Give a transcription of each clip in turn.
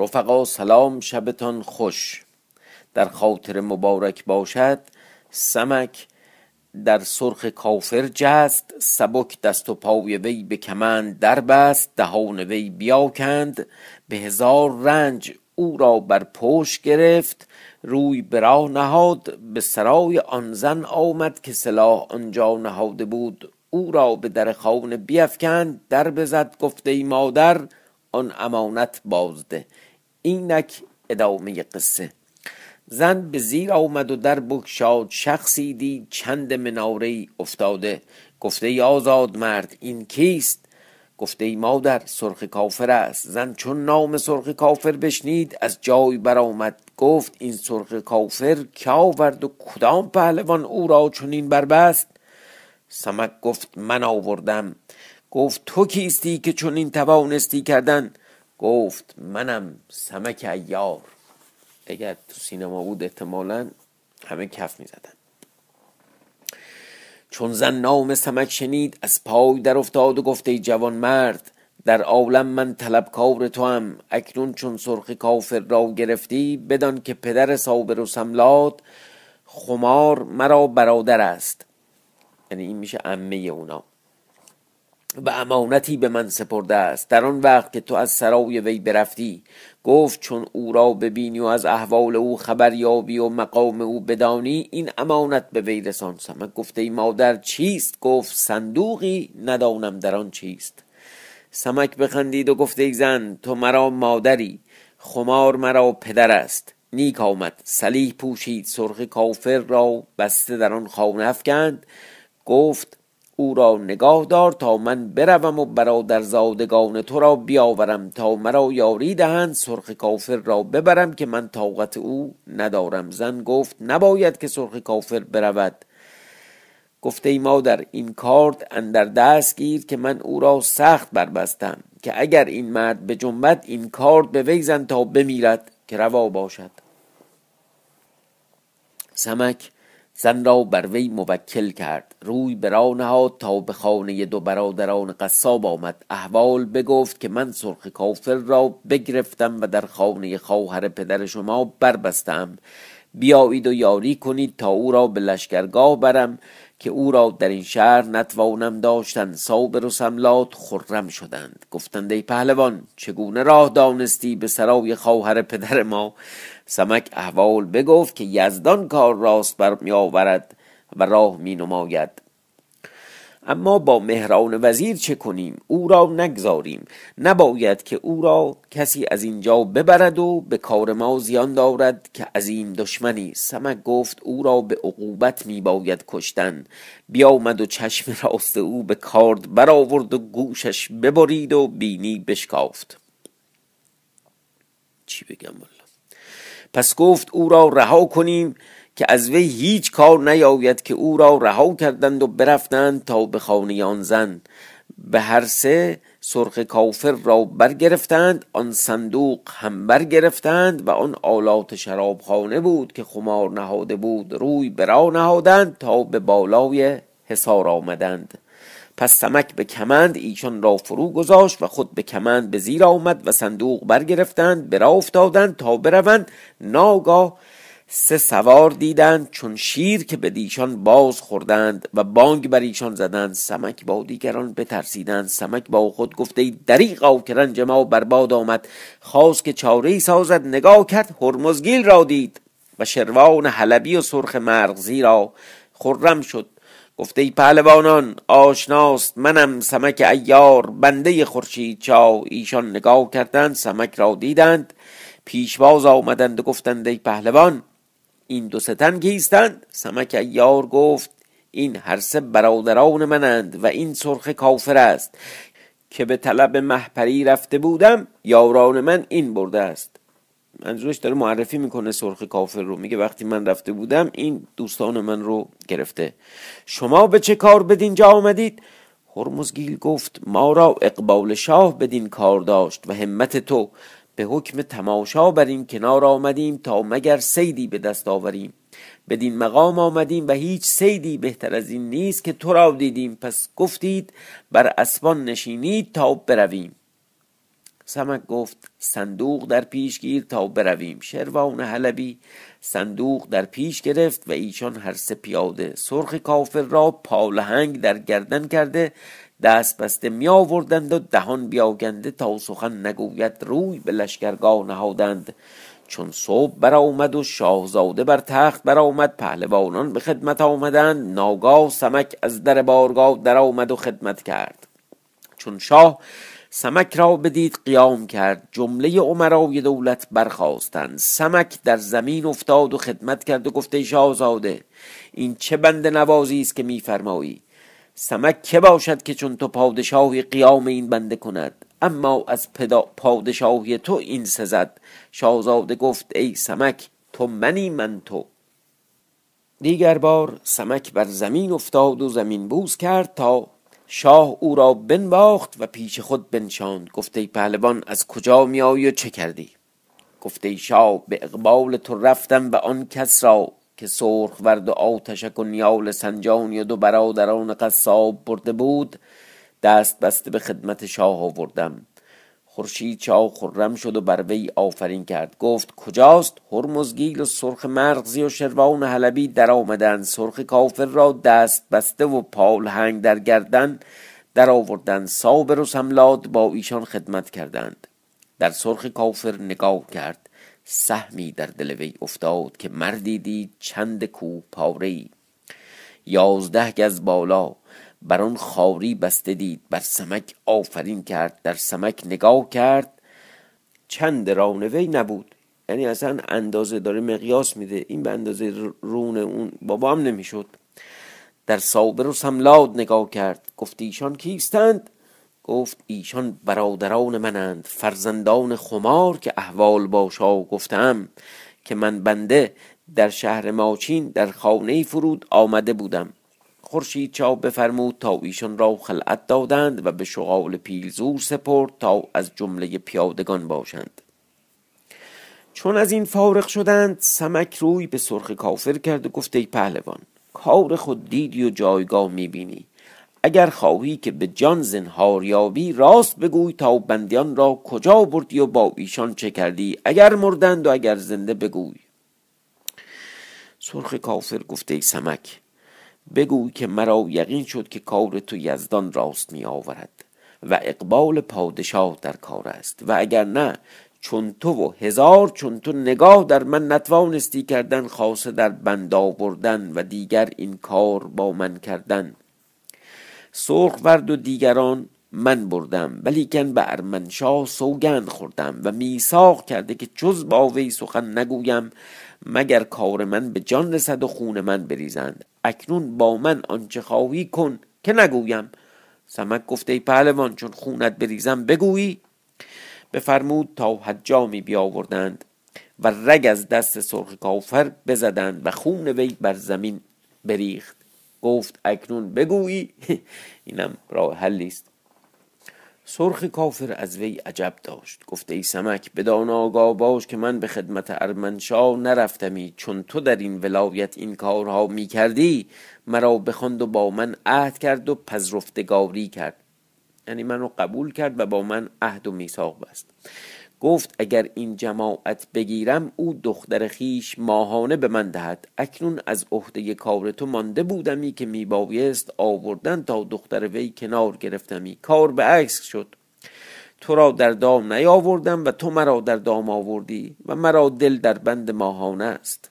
رفقا سلام شبتان خوش. در خاطر مبارک باشد سمک در سرخ کافر جست سبک دست و پای وی به کمند در بست دهان وی بیاکند. به هزار رنج او را بر پشت گرفت روی به راه نهاد به سرای آن زن آمد که سلاح آنجا نهاده بود. او را به در خانه بیفکند در بزد گفت ای مادر آن امانت بازده. اینک ادامه قصه. زن به زیر آمد و در بگشاد شخصی دید چند مناره افتاده. گفته ای آزاد مرد این کیست؟ گفته ای مادر سرخ کافر است. زن چون نام سرخ کافر بشنید از جای برآمد. گفت این سرخ کافر که آورد و کدام پهلوان او را چنین بربست؟ سمک گفت من آوردم. گفت تو کیستی که چنین توانستی کردن؟ گفت منم سمک ایار اگر تو سینما بود احتمالا همه کف می زدن چون زن نام سمک شنید از پای در افتاد و گفته جوان مرد در عالم من طلبکار تو هم اکنون چون سرخ کافر را گرفتی بدان که پدر صابر و سملات خمار مرا برادر است. یعنی این میشه امه اونا. و امانتی به من سپرده است. در آن وقت که تو از سرای وی برفتی گفت چون او را ببینی و از احوال او خبر یابی و مقام او بدانی این امانت به وی رسان سمک گفته ای مادر چیست؟ گفت صندوقی ندانم در آن چیست. سمک بخندید و گفته ای زن تو مرا مادری خمار مرا پدر است. نیک آمد. سلیح پوشید سرخ کافر را بسته در آن خانه افکند. گفت او را نگاه دار تا من بروم و برادر زادگان تو را بیاورم تا مرا یاری دهند سرخ کافر را ببرم که من طاقت او ندارم. زن گفت نباید که سرخ کافر برود. گفته ای مادر این کارد اندر دست گیر که من او را سخت بربستم که اگر این مرد به جنبت این کارد به ویزن تا بمیرد که روا باشد. سمک زن را بر وی موکل کرد. روی به راه نهاد تا به خانه دو برادران قصاب آمد. احوال بگفت که من سرخ کافر را بگرفتم و در خانه خواهر پدر شما بربستم. بیایید و یاری کنید تا او را به لشکرگاه برم که او را در این شهر نتوانم داشتن. صابر و سملات خرم شدند. گفتند ای پهلوان چگونه راه دانستی به سرای خواهر پدر ما؟ سمک احوال بگفت که یزدان کار راست بر می آورد و راه می نماید. اما با مهران وزیر چه کنیم؟ او را نگذاریم. نباید که او را کسی از اینجا ببرد و به کار ما زیان دارد که عظیم دشمنی. سمک گفت او را به عقوبت می باید کشتن. بیامد و چشم راست او به کارد برآورد و گوشش ببرید و بینی بشکافت. چی بگم؟ پس گفت او را رها کنیم که از وی هیچ کار نیاید که او را رها کردند و برفتند تا به خانه آن زن. به هر سه سرخ کافر را برگرفتند آن صندوق هم برگرفتند و آن آلات شرابخانه بود که خمار نهاده بود روی برا نهادند تا به بالای حصار آمدند. پس سمک به کمند ایشان را فرو گذاشت و خود به کمند به زیر آمد و صندوق برگرفتند برا افتادند تا بروند. ناگاه سه سوار دیدند چون شیر که به دیشان باز خوردند و بانگ بر ایشان زدند. سمک با دیگران بترسیدند. سمک با خود گفته ای دریغا که رنج ما برباد آمد. خواست که چاره سازد نگاه کرد هرمزگیل را دید و شروان حلبی و سرخ مرغزی را خرم شد. گفته ای پهلوانان آشناست منم سمک ایار. بنده خورشید چا ایشان نگاه کردند سمک را دیدند. پیشواز آمدند و گفتند ای پهلوان این دو ستن کیستند؟ سمک ایار گفت این هر سه برادران منند و این سرخ کافر است که به طلب محپری رفته بودم یاران من این برده است. منظورش داره معرفی می‌کنه سرخ کافر رو. میگه وقتی من رفته بودم این دوستان من رو گرفته. شما به چه کار بدین جا آمدید؟ هرمزگیل گفت ما را اقبال شاه بدین کار داشت و همت تو. به حکم تماشا بر این کنار آمدیم تا مگر سیدی به دست آوریم. بدین مقام آمدیم و هیچ سیدی بهتر از این نیست که تو را دیدیم. پس گفتید بر اسبان نشینید تا برویم. سمک گفت صندوق در پیش گیر تا برویم. شروان حلبی صندوق در پیش گرفت و ایشان هر سه پیاده سرخ کافر را پالهنگ در گردن کرده دست بسته می آوردند و دهان بیاگنده تا سخن نگوید روی به لشکرگاه نهادند. چون صبح برآمد و شاهزاده بر تخت برآمد پهلوانان به خدمت آمدند ناگاه سمک از در بارگاه در آمد و خدمت کرد. چون شاه سمک را بدید قیام کرد. جمله عمرای دولت برخواستند سمک در زمین افتاد و خدمت کرد و گفته شاهزاده این چه بند نوازی است که میفرمایی؟ سمک که باشد که چون تو پادشاهی قیام این بنده کند؟ اما از پادشاهی تو این سزد شاهزاده گفت ای سمک تو منی من تو. دیگر بار سمک بر زمین افتاد و زمین بوز کرد تا شاه او را بنواخت و پیش خود بنشاند. گفته پهلوان از کجا میایی و چه کردی؟ گفته شاه به اقبال تو رفتم و آن کس را که سرخ ورد و آتشک و نیال سنجانی و دو برادران قصاب برده بود دست بسته به خدمت شاه آوردم. خورشید شاه خرم شد و بر وی آفرین کرد. گفت کجاست؟ هرمزگیل و سرخ مرغزی و شروان حلبی در آمدند سرخ کافر را دست بسته و پالهنگ در گردن در آوردند صابر و سملاد با ایشان خدمت کردند. در سرخ کافر نگاه کرد. سهمی در دل وی افتاد که مردی دید چند کوه پاره یازده گز بالا بر آن خاری بسته دید بر سمک آفرین کرد در سمک نگاه کرد. چند رانوی نبود. یعنی اصلا اندازه داره مقیاس میده. این به اندازه رون اون بابا هم نمی‌شد. در صابر و سملاد نگاه کرد. گفت ایشان کیستند؟ گفت ایشان برادران منند. فرزندان خمار که احوال باشا گفتم که من بنده در شهر ماچین در خانه فرود آمده بودم. خورشید چاو بفرمود تا ایشان را خلعت دادند و به شغال پیلزور سپرد تا از جمله پیادگان باشند. چون از این فارغ شدند سمک روی به سرخ کافر کرد و گفت ای پهلوان کار خود دیدی و جایگاه می‌بینی. اگر خواهی که به جان زنهار یابی راست بگوی تا بندیان را کجا بردی و با ایشان چه کردی؟ اگر مردند و اگر زنده بگوی. سرخ کافر گفته ای سمک بگوی که مرا یقین شد که کار تو یزدان راست می آورد و اقبال پادشاه در کار است. و اگر نه چون تو و هزار چون تو نگاه در من نتوانستی کردن خاصه در بند آوردن و دیگر این کار با من کردن. سرخ ورد و دیگران من بردم ولیکن به ارمنشاه سوگند خوردم و میساق کرده که جز با وی سخن نگویم مگر کار من به جان رسد و خون من بریزند. اکنون با من آنچه خواهی کن که نگویم. سمک گفته ای پهلوان چون خونت بریزم بگویی. بفرمود تا حجامی بیاوردند و رگ از دست سرخ کافر بزدند و خون وی بر زمین بریخت. گفت اکنون بگویی. اینم راه حلی است سرخ کافر از وی عجب داشت. گفته ای سمک بدان آگاه باش که من به خدمت ارمنشاه نرفتمی. چون تو در این ولایت این کارها می کردی مرا بخواند و با من عهد کرد و پذرفتگاری کرد. یعنی منو قبول کرد و با من عهد و میثاق بست. گفت اگر این جماعت بگیرم او دختر خیش ماهانه به من دهد. اکنون از عهده کار تو مانده بودمی که میبایست آوردن تا دختر وی کنار گرفتمی. کار به عکس شد. تو را در دام نیاوردم و تو مرا در دام آوردی و مرا دل در بند ماهانه است.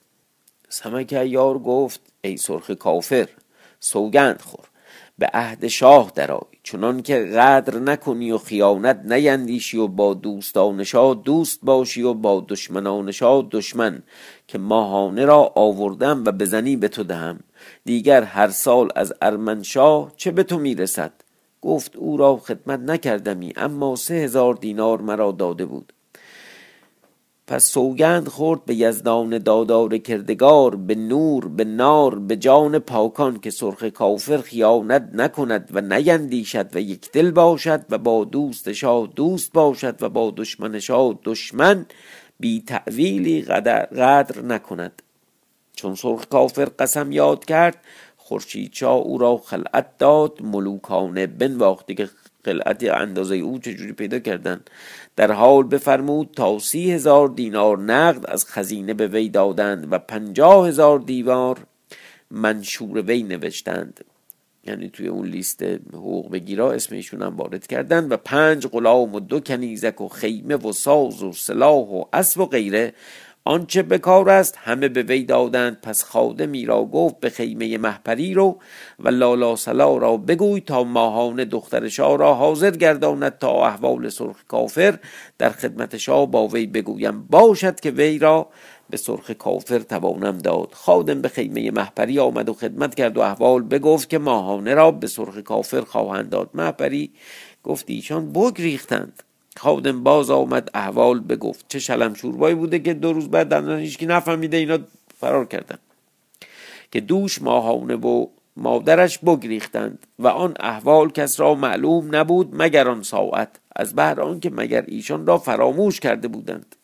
سمک یار گفت ای سرخ کافر سوگند خور. به عهد شاه درآی. چنان که قدر نکنی و خیانت نیندیشی و با دوستان شاه دوست باشی و با دشمنان شاه دشمن که ماهانه را آوردم و بزنی به تو دهم. دیگر هر سال از ارمنشاه چه به تو می‌رسد؟ گفت او را خدمت نکردمی اما سه هزار دینار مرا داده بود. پس سوگند خورد به یزدان دادار کردگار به نور به نار به جان پاکان که سرخ کافر خیانت نکند و نیندیشد و یک دل باشد و با دوست شاه دوست باشد و با دشمن شاه دشمن بی تعویلی قدر نکند. چون سرخ کافر قسم یاد کرد خورشید او را خلعت داد ملوکانه بنواخت. دیگه خلعت اندازه او چجوری پیدا کردن در حال بفرمود تا سی هزار دینار نقد از خزینه به وی دادند و پنجاه هزار دیوار منشور وی نوشتند. یعنی توی اون لیست حقوق بگیرا اسم ایشون هم وارد کردن و پنج غلام و دو کنیزک و خیمه و ساز و سلاح و اسب و غیره آنچه به کار است همه به وی دادند پس خادمی را گفت به خیمه محپری رو و لالا سلا را بگوی تا ماهان دختر شاه را حاضر گرداند تا احوال سرخ کافر در خدمت شاه با وی بگویم. باشد که وی را به سرخ کافر توانم داد. خادم به خیمه محپری آمد و خدمت کرد و احوال بگفت که ماهانه را به سرخ کافر خواهند داد. محپری گفت ایشان بگریختند. خادم باز آمد احوال بگفت. چه شلم شوربایی بوده که دو روز بعد دندان هیچکی نفهمیده اینا فرار کردن. که دوش ماهانه و مادرش بگریختند و آن احوال کس را معلوم نبود مگر آن ساعت. از بهر آنکه مگر ایشان را فراموش کرده بودند.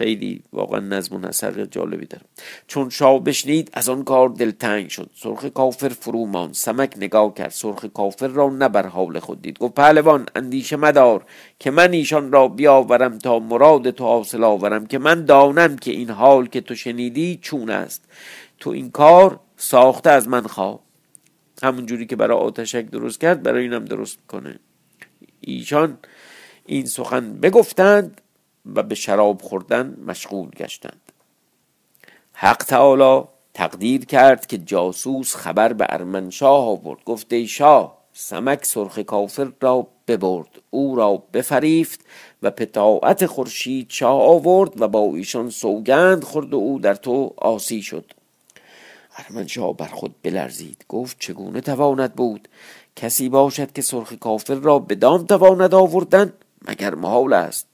خیلی واقعا نظم و نسق جالبی داره. چون شاه بشنید از آن کار دلتنگ شد. سرخ کافر فرو ماند. سمک نگاه کرد. سرخ کافر را نه بر حال خود دید. گفت پهلوان اندیشه مدار که من ایشان را بیاورم تا مراد تو حاصل آورم که من دانم که این حال که تو شنیدی چون است. تو این کار ساخته از من خواه. همون جوری که برای آتشک درست کرد برای اینم درست کنه ایشان این سخن بگفتند و به شراب خوردن مشغول گشتند. حق تعالی تقدیر کرد که جاسوس خبر به ارمنشاه آورد. گفته ای شاه سمک سرخ کافر را ببرد او را بفریفت و پتاعت خورشید شاه آورد و با ایشان سوگند خورد و او در تو آسی شد. ارمنشاه بر خود بلرزید. گفت چگونه تواند بود کسی باشد که سرخ کافر را به دام تواند آوردن؟ مگر محال است؟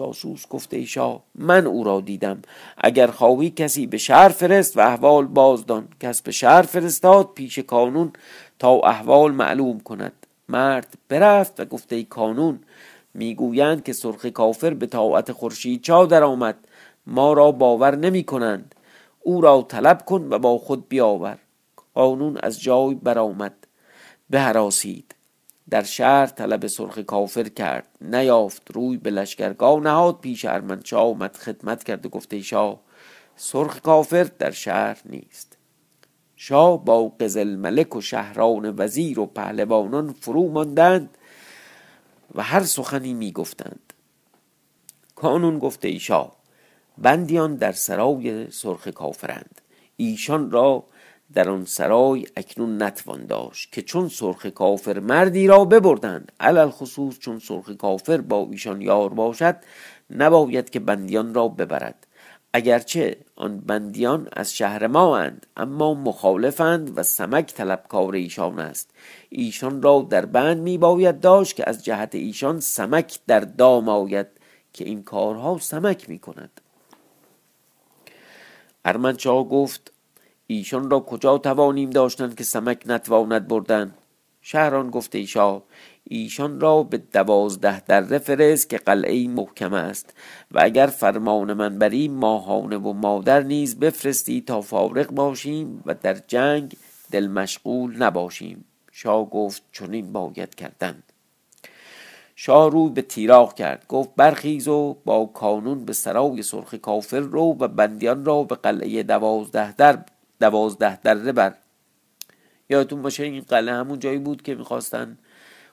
جاسوس گفته ایشا من او را دیدم. اگر خواهی کسی به شهر فرست و احوال بازدان کس به شهر فرستاد پیش کانون تا احوال معلوم کند. مرد برفت و گفته ای کانون می‌گویند که سرخ کافر به طاعت خورشید چا در آمد. ما را باور نمی کنند او را طلب کن و با خود بیاور. قانون از جای برآمد. بهراسید. در شهر طلب سرخ کافر کرد. نیافت روی به لشکرگاه. نهاد پیش ارمنشاه آمد خدمت کرد و گفته شاه سرخ کافر در شهر نیست. شاه با قزل ملک و شهران وزیر و پهلوانان فرو ماندند و هر سخنی می گفتند. کانون گفته شاه بندیان در سرای سرخ کافرند. ایشان را در آن سرای اکنون نتوان داشت که چون سرخ کافر مردی را ببردند علل خصوص چون سرخ کافر با ایشان یار باشد نباید که بندیان را ببرد. اگرچه آن بندیان از شهر ما اند اما مخالفند و سمک طلبکار ایشان است. ایشان را در بند می باید داشت که از جهت ایشان سمک در دام آید که این کارها سمک می کند ارمنشاه گفت ایشان را کجا توانیم داشتن که سمک نتواند بردن؟ شهران گفته ایشا ایشان را به دوازده دره فرست که قلعه محکم است و اگر فرمان من بری ماهانه و مادر نیز بفرستی تا فارغ باشیم و در جنگ دل مشغول نباشیم. شاه گفت چنین باید کردن شاه روی به تیراغ کرد گفت برخیز و با کانون به سرای سرخ کافر رو و بندیان را به قلعه دوازده در دوازده دره بر یادتون باشه این قلعه همون جایی بود که می‌خواستن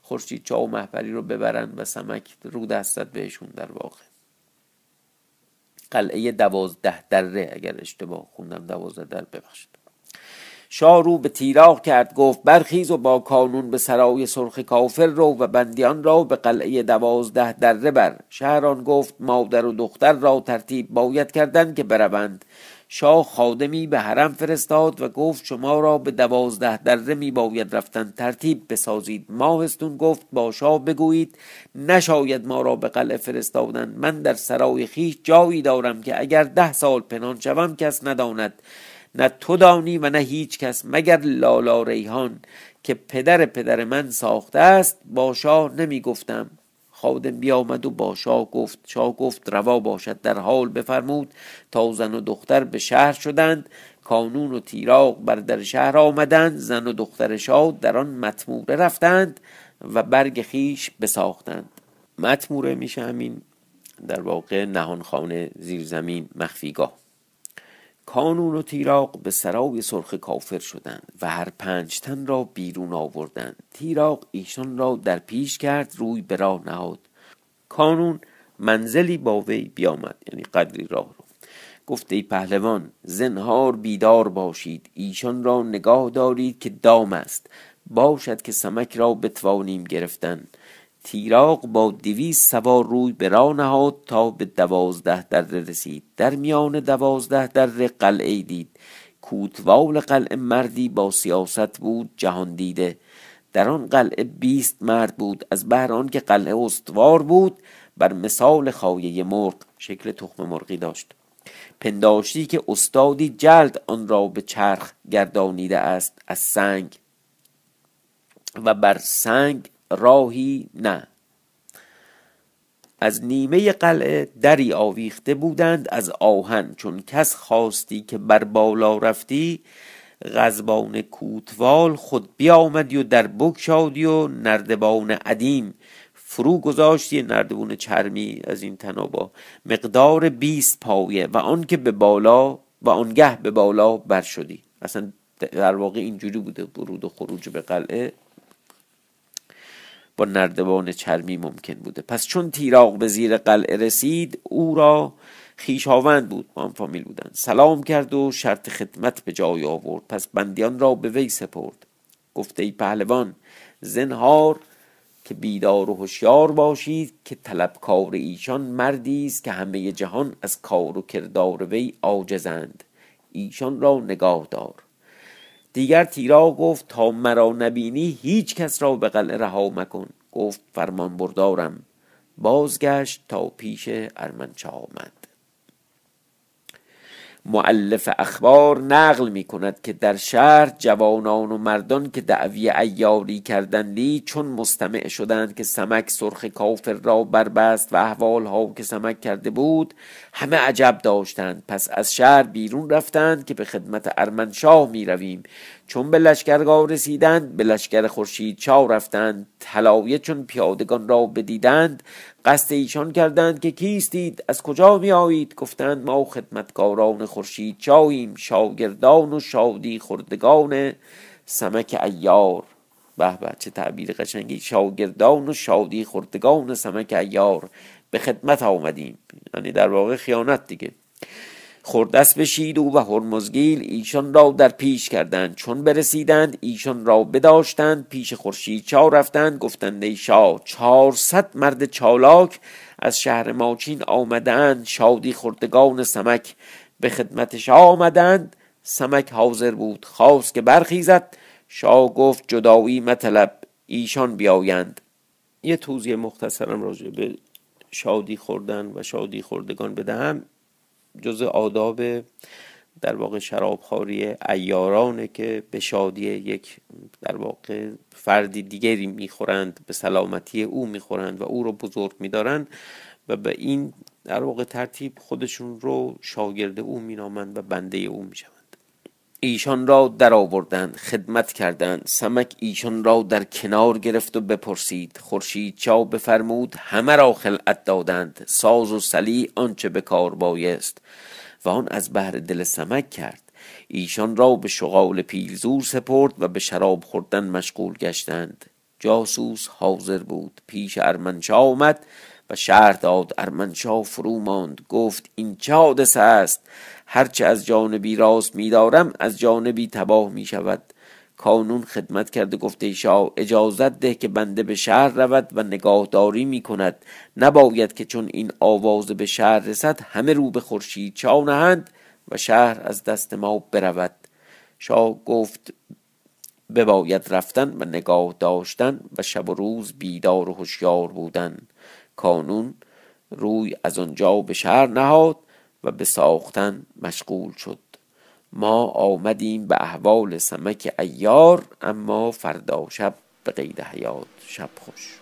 خورشید چا و محبری رو ببرن و سمک رو دستت بهشون در واقع. قلعه دوازده دره اگر اشتباه خوندم دوازده در ببخشید. شاه رو به تیراغ کرد گفت برخیز و با کانون به سرای سرخ کافر رو و بندیان را به قلعه دوازده دره بر. شهران گفت مادر و دختر را ترتیب باید کردن که بروند. شاه خادمی به حرم فرستاد و گفت شما را به دوازده دره می باید رفتن ترتیب بسازید. ماهستون گفت با شاه بگویید نشاید ما را به قلعه فرستادن. من در سرای خیش جایی دارم که اگر ده سال پنهان شوم کس نداند. نه تو دانی و نه هیچ کس مگر لالا ریحان که پدر پدر من ساخته است با شاه نمی گفتم. خادم بیامد و با شاه گفت شاه گفت روا باشد در حال بفرمود تا زن و دختر به شهر شدند. کانون و تیراغ بر در شهر آمدند. زن و دختر شاه در آن متموره رفتند و برگ خیش بساختند. متموره میشه همین در واقع نهانخانه زیرزمین مخفیگاه. کانون و تیراق به سرای سرخ کافر شدند و هر پنج تن را بیرون آوردند. تیراق ایشان را در پیش کرد روی به راه نهاد. کانون منزلی با وی بیامد یعنی قدری راه رو. گفت ای پهلوان زنهار بیدار باشید. ایشان را نگاه دارید که دام است. باشد که سمک را بتوانیم گرفتن. تیراق با دویست سوار روی به راه نهاد تا به دوازده در رسید. در میان دوازده در قلعه دید. کوتوال قلعه مردی با سیاست بود جهان دیده. در آن قلعه بیست مرد بود. از بهر که قلعه استوار بود بر مثال خایه مرغ شکل تخم مرغی داشت. پنداشتی که استادی جلد آن را به چرخ گردانیده است. از سنگ و بر سنگ راهی نه. از نیمه قلعه دری آویخته بودند از آهن چون کس خواستی که بر بالا رفتی غزبان کوتوال خود بیامدی و در بکشادی و نردبان عدیم فرو گذاشتی. نردبون چرمی از این تنابا مقدار بیست پایه و آنکه به بالا و آنگه به بالا بر شدی. اصلا در واقع اینجوری بوده برود و خروج به قلعه. با نردبان چرمی ممکن بوده. پس چون تیراغ به زیر قلعه رسید او را خیشاوند بود با هم فامیل بودند. سلام کرد و شرط خدمت به جای آورد. پس بندیان را به وی سپرد. گفته ای پهلوان زنهار که بیدار و هوشیار باشید که طلبکار ایشان مردی است که همه جهان از کار و کردار وی عاجزند. ایشان را نگاه دار. دیگر تیرا گفت تا مرا نبینی هیچ کس را به قلعه رها مکن. گفت فرمان بردارم. بازگشت تا پیش ارمنچا آمد معلف اخبار نقل می کند که در شهر جوانان و مردان که دعوی ایاری کردندی چون مستمع شدند که سمک سرخ کافر را بربست و احوال ها که سمک کرده بود همه عجب داشتند. پس از شهر بیرون رفتند که به خدمت ارمنشاه می رویم چون به لشکرگاه رسیدند به لشکر خورشید چا رفتند طلایه چون پیادگان را بدیدند قصد ایشان کردند که کیستید از کجا می آیید گفتند ما خدمتکاران خورشید چاییم شاگردان و شادی خوردگان سمک ایار. به به چه تعبیر قشنگی شاگردان و شادی خوردگان سمک ایار. به خدمت آمدیم. یعنی در واقع خیانت دیگه. خوردست بشید او و هرمزگیل ایشان را در پیش کردند. چون برسیدند ایشان را بداشتند پیش خورشید چا رفتند گفتند ای شاه چهارصد مرد چالاک از شهر ماچین آمدند. شادی خوردگان سمک به خدمت شاه آمدند. سمک حاضر بود خواست که برخیزد. شاه گفت جدایی مطلب ایشان بیایند. یه توضیح مختصرم راجع به شادی خوردن و شادی خوردگان بدهم. جز آداب در واقع شرابخواری ایارانه که به شادی یک در واقع فردی دیگری می‌خورند به سلامتی او می‌خورند و او رو بزرگ میدارند و به این در واقع ترتیب خودشون رو شاگرد او مینامند و بنده او می‌شوند. ایشان را در آوردند خدمت کردند. سمک ایشان را در کنار گرفت و بپرسید. خورشید چا بفرمود همه را خلعت دادند. ساز و سلی آنچه به کار بایست. و آن از بهر دل سمک کرد. ایشان را به شغال پیلزور سپرد و به شراب خوردن مشغول گشتند. جاسوس حاضر بود. پیش ارمنشا آمد. و شهر داد. ارمنشا فرو ماند گفت این چه حادثه است؟ هرچه از جانبی راست میدارم از جانبی تباه می شود. کانون خدمت کرده گفته شاه اجازت ده که بنده به شهر رود و نگاهداری می کند. نباید که چون این آواز به شهر رسد همه رو به خورشید چا نهند و شهر از دست ما برود. شاه گفت بباید رفتن و نگاه داشتن و شب و روز بیدار و هوشیار بودن. کانون روی از آنجا به شهر نهاد و به ساختن مشغول شد. ما آمدیم به احوال سمک ایار اما فردا شب به قید حیات شب خوش.